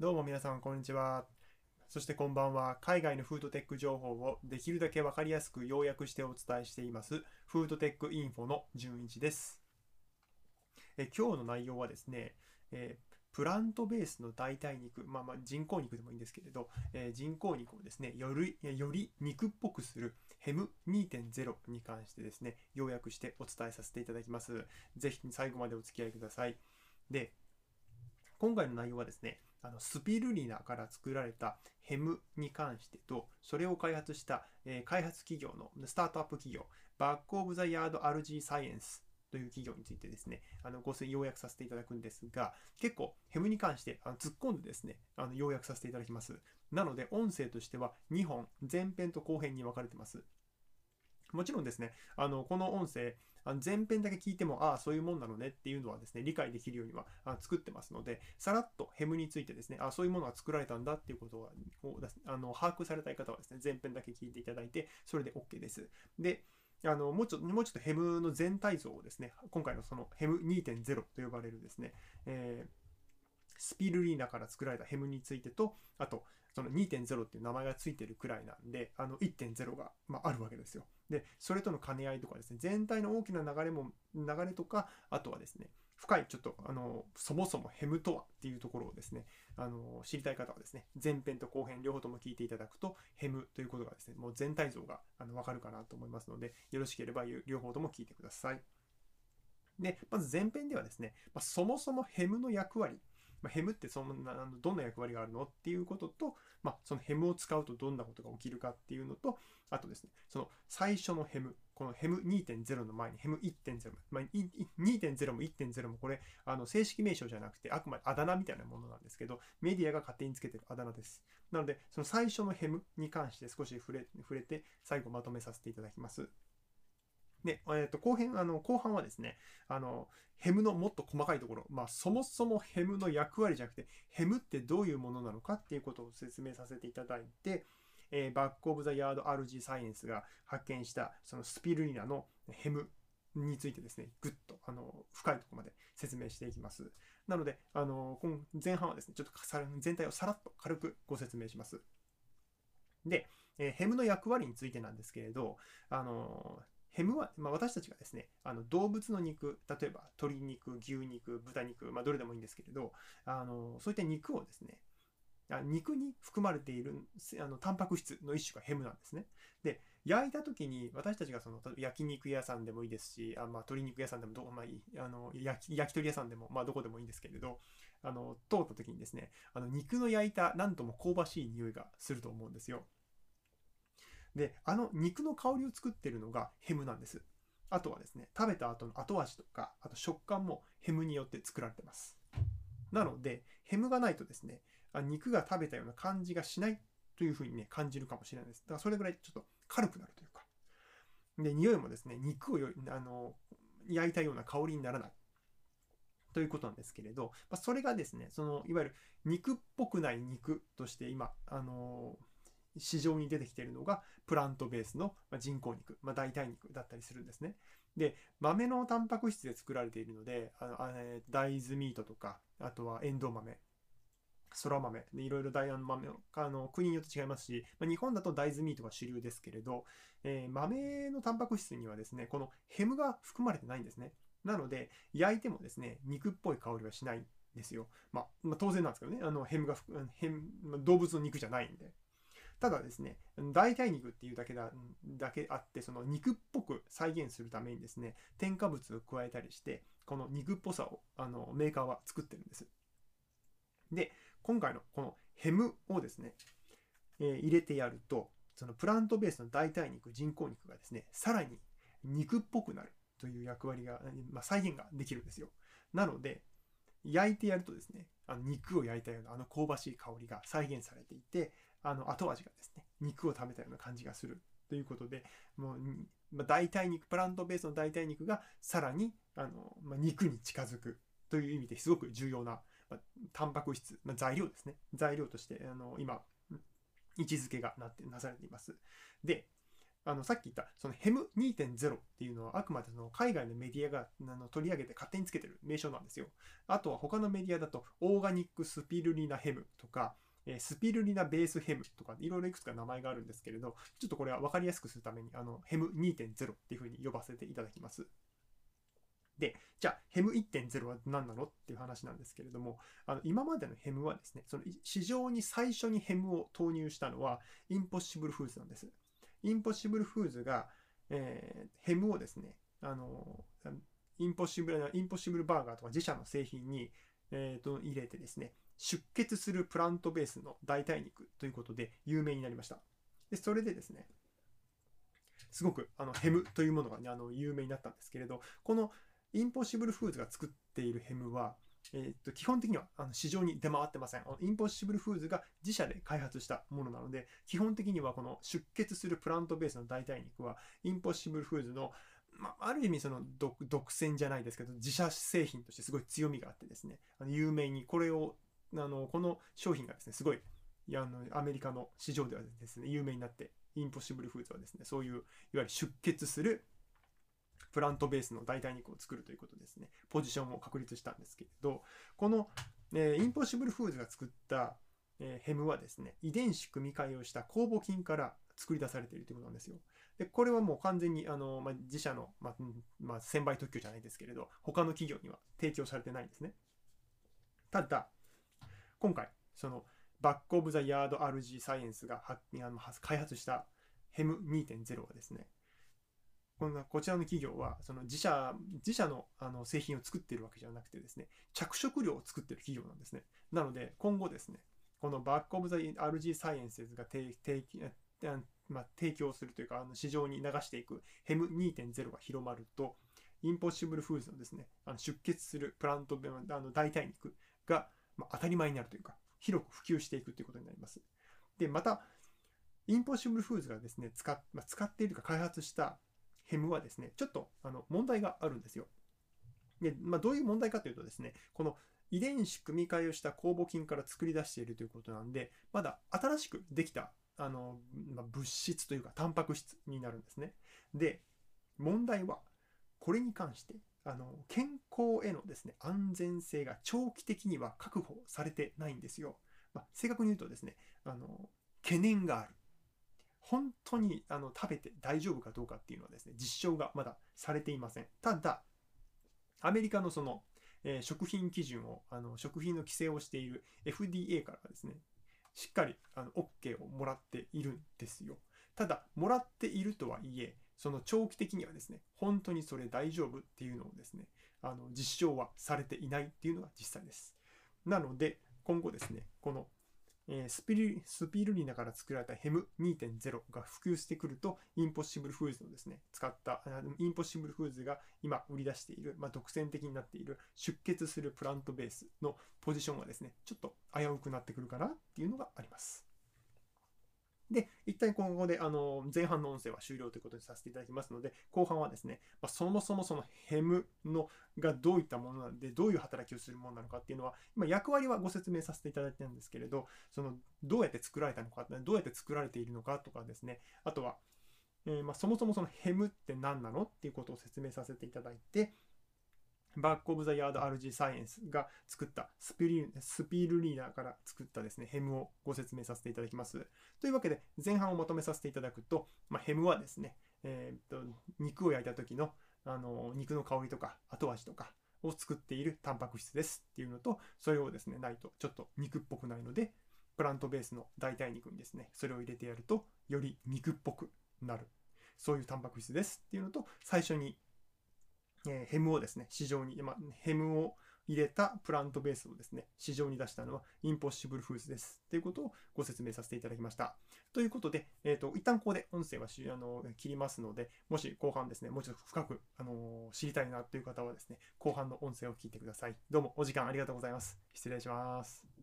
どうも皆さんこんにちは。そしてこんばんは。海外のフードテック情報をできるだけわかりやすく要約してお伝えしています。フードテックインフォの順一です。え今日の内容はですね、えプラントベースの代替肉、まあ、まあ人工肉でもいいんですけれど、え人工肉をですねより、より肉っぽくするヘム2.0に関してですね、要約してお伝えさせていただきます。ぜひ最後までお付き合いください。で、今回の内容はですね、あのスピルリナから作られたヘムに関してと、それを開発した、えー、開発企業のスタートアップ企業、バックオブザヤードアルジーサイエンスという企業についてですね、あのご要約させていただくんですが、結構ヘムに関してあの突っ込んでですね、あの要約させていただきます。なので、音声としては2本、前編と後編に分かれてます。もちろんですね、あのこの音声、あの前編だけ聞いても、ああ、そういうもんなのねっていうのはですね、理解できるようには作ってますので、さらっとヘムについてですね、あそういうものが作られたんだっていうことをあの把握されたい方はですね、前編だけ聞いていただいて、それで OK です。で、あのもうちょもうちょっとヘムの全体像をですね、今回のそのヘム2.0と呼ばれるですね、えー、スピルリーナから作られたヘムについてと、あと、その2.0っていう名前がついてるくらいなんで、あの1.0が、まあ、あるわけですよ。で、それとの兼ね合いとかですね、全体の大きな流れも、流れとか、あとはですね、深い、ちょっと、あの、そもそもヘムとはっていうところをですね、あの、知りたい方はですね、前編と後編両方とも聞いていただくと、ヘムということがですね、もう全体像があの分かるかなと思いますので、よろしければ両方とも聞いてください。で、まず前編ではですね、まあ、そもそもヘムの役割まあ、ヘムってそんなどんな役割があるのっていうことと、まあ、そのヘムを使うとどんなことが起きるかっていうのと、あとですね、その最初のヘム、このヘム2.0の前にヘム1.0、まあ、2.0も1.0もこれ、あの正式名称じゃなくて、あくまであだ名みたいなものなんですけど、メディアが勝手につけてるあだ名です。なので、その最初のヘムに関して少し触れ触れて、最後まとめさせていただきます。で、えー、と後編あの後半はですね、あのヘムのもっと細かいところ、まあ、そもそもヘムの役割じゃなくて、ヘムってどういうものなのかっていうことを説明させていただいて、えー、バック・オブ・ザ・ヤード・ RG サイエンスが発見したそのスピルリナのヘムについてですね、ぐっとあの深いところまで説明していきます。なので、あの前半はですね、ちょっと全体をさらっと軽くご説明します。で、えー、ヘムの役割についてなんですけれど、あのヘムは、まあ、私たちがですね、あの動物の肉、例えば鶏肉、牛肉、豚肉、まあ、どれでもいいんですけれど、あのそういった肉をですね、肉に含まれているあのタンパク質の一種がヘムなんですね。で、焼いた時に私たちがその焼肉屋さんでもいいですし、あまあ、鶏肉屋さんでもど、まあ、あの焼き焼き鳥屋さんでも、まあ、どこでもいいんですけれど、あの通った時にですね、あの肉の焼いたなんとも香ばしい匂いがすると思うんですよ。で、あの肉の香りを作ってるのがヘムなんです。あとはですね、食べた後の後味とか、あと食感もヘムによって作られてます。なので、ヘムがないとですね、肉が食べたような感じがしないというふうにね、感じるかもしれないです。だからそれぐらいちょっと軽くなるというか。で、匂いもですね、肉をあの焼いたような香りにならない。ということなんですけれど、まあ、それがですね、そのいわゆる肉っぽくない肉として今、あの市場に出てきているのがプラントベースの人工肉、まあ、代替肉だったりするんですね。で、豆のタンパク質で作られているので、あの大豆ミートとか、あとはエンドウ豆、そら豆いろいろ大豆豆あの国によって違いますし、まあ、日本だと大豆ミートが主流ですけれど、えー、豆のタンパク質にはですねこのヘムが含まれてないんですね。なので焼いてもですね肉っぽい香りはしないんですよ、まあ、まあ、当然なんですけどねあのヘムがヘム動物の肉じゃないんで。ただですね、代替肉っていうだけだだけあって、その肉っぽく再現するためにですね、添加物を加えたりして、この肉っぽさをあのメーカーは作ってるんです。で、今回のこのヘムをですね、えー、入れてやると、そのプラントベースの代替肉、人工肉がですね、さらに肉っぽくなるという役割が、まあ、再現ができるんですよ。なので、焼いてやるとですね、あの肉を焼いたようなあの香ばしい香りが再現されていて、あの後味がですね、肉を食べたような感じがするということで、もう、まあ、代替肉、プラントベースの代替肉がさらにあの、まあ、肉に近づくという意味ですごく重要な、まあ、タンパク質、まあ、材料ですね。材料としてあの今、位置づけがなってなされています。で、あのさっき言ったそのヘム2.0っていうのはあくまでその海外のメディアがあの取り上げて勝手につけてる名称なんですよ。あとは他のメディアだとオーガニックスピルリナヘムとか、えスピルリナベースヘムとかいろいろいくつか名前があるんですけれど、ちょっとこれは分かりやすくするためにあのヘム2.0っていうふうに呼ばせていただきます。で、じゃあ、ヘム1.0は何なのっていう話なんですけれども、あの今までのヘムはですね、その市場に最初にヘムを投入したのは、 Impossible Foods なんです。 Impossible Foods が、えー、ヘムをですね、あの、 Impossible、Impossible Burger とか自社の製品に、えー、と入れてですね、出血するプラントベースの代替肉ということで有名になりました。で、それでですね、すごくあのヘムというものが、ね、あの有名になったんですけれど、この Impossible Foods が作っているヘムは、えー、と基本的にはあの市場に出回ってません。 Impossible Foods が自社で開発したものなので、基本的にはこの出血するプラントベースの代替肉は、 Impossible Foods の、まあ、ある意味その独占じゃないですけど、自社製品としてすごい強みがあってですね、あの有名にこれを、あのこの商品がですね、すごいあのアメリカの市場ではですね、有名になって、 Impossible Foods はですね、そういういわゆる出血するプラントベースの代替肉を作るということですね、ポジションを確立したんですけれど、この、えー、 Impossible Foods が作った、えー、ヘムはですね、遺伝子組み換えをした酵母菌から作り出されているということなんですよ。で、これはもう完全にあの、まあ、自社の、まあまあ、1000倍特許じゃないですけれど、他の企業には提供されてないんですね。ただ、今回、そのバック・オブ・ザ・ヤード・ RG サイエンスが開発したヘム2.0はですね、このこちらの企業はその自社自社のあの製品を作っているわけじゃなくてですね着色料を作っている企業なんですね。なので今後ですねこのバック・オブ・ザ・ RG サイエンスが提まあ、提供するというかあの市場に流していくヘム2.0が広まるとインポッシブルフーズのですねあの出血するプラントあの代替肉が、まあ、当たり前になるというか広く普及していくということになりますでまたインポッシブルフーズがですね使,、まあ、使っているか開発したヘムはですね、ちょっとあの問題があるんですよ。で、まあ、どういう問題かというとですね、この遺伝子組み換えをした酵母菌から作り出しているということなんで、まだ新しくできたあの、まあ、物質というかタンパク質になるんですね。で、問題はこれに関してあの健康へのですね安全性が長期的には確保されてないんですよ。まあ、正確に言うとですねあの懸念がある。本当にあの食べて大丈夫かどうかっていうのはですね、実証がまだされていません。ただ、アメリカのその、えー、食品基準を、あの食品の規制をしている FDA からはですね、しっかりあの OK をもらっているんですよ。ただ、もらっているとはいえ、その長期的にはですね、本当にそれ大丈夫っていうのをですね、あの実証はされていないっていうのが実際です。なので、今後ですね、この、スピルスピルリナから作られたヘム2.0が普及してくると、インポッシブルフーズのですね、使った、インポッシブルフーズが今売り出している、まあ、独占的になっている出血するプラントベースのポジションはですね、ちょっと危うくなってくるかなっていうのがあります。で、一旦今後であの前半の音声は終了ということにさせていただきますので、後半はですね、まあ、そもそもそのヘムのがどういったものなんで、どういう働きをするものなのかっていうのは、今役割はご説明させていただいてるんですけれど、そのどうやって作られたのか、どうやって作られているのかとかですね、あとは、えー、まあ、そもそもそのヘムって何なのっていうことを説明させていただいて、バック・オブ・ザ・ヤード・ RG サイエンスが作ったスピルスピールリーダーから作ったですね、ヘムをご説明させていただきます。というわけで、前半をまとめさせていただくと、まあ、ヘムはですね、えー、っと肉を焼いた時のあの肉の香りとか後味とかを作っているタンパク質ですっていうのと、それをですね、ないとちょっと肉っぽくないので、プラントベースの代替肉にですね、それを入れてやると、より肉っぽくなる。そういうタンパク質ですっていうのと、最初にえ、ヘムをですね、市場に、ま、ヘムを入れたプラントベースをですね、市場に出したのはインポッシブルフーズです。ということをご説明させていただきました。ということで、えっ、ー、と、一旦ここで音声はあの切りますので、もし後半ですね、もうちょっと深く、あの、知りたいなという方はですね、後半の音声を聞いてください。どうもお時間ありがとうございます。失礼します。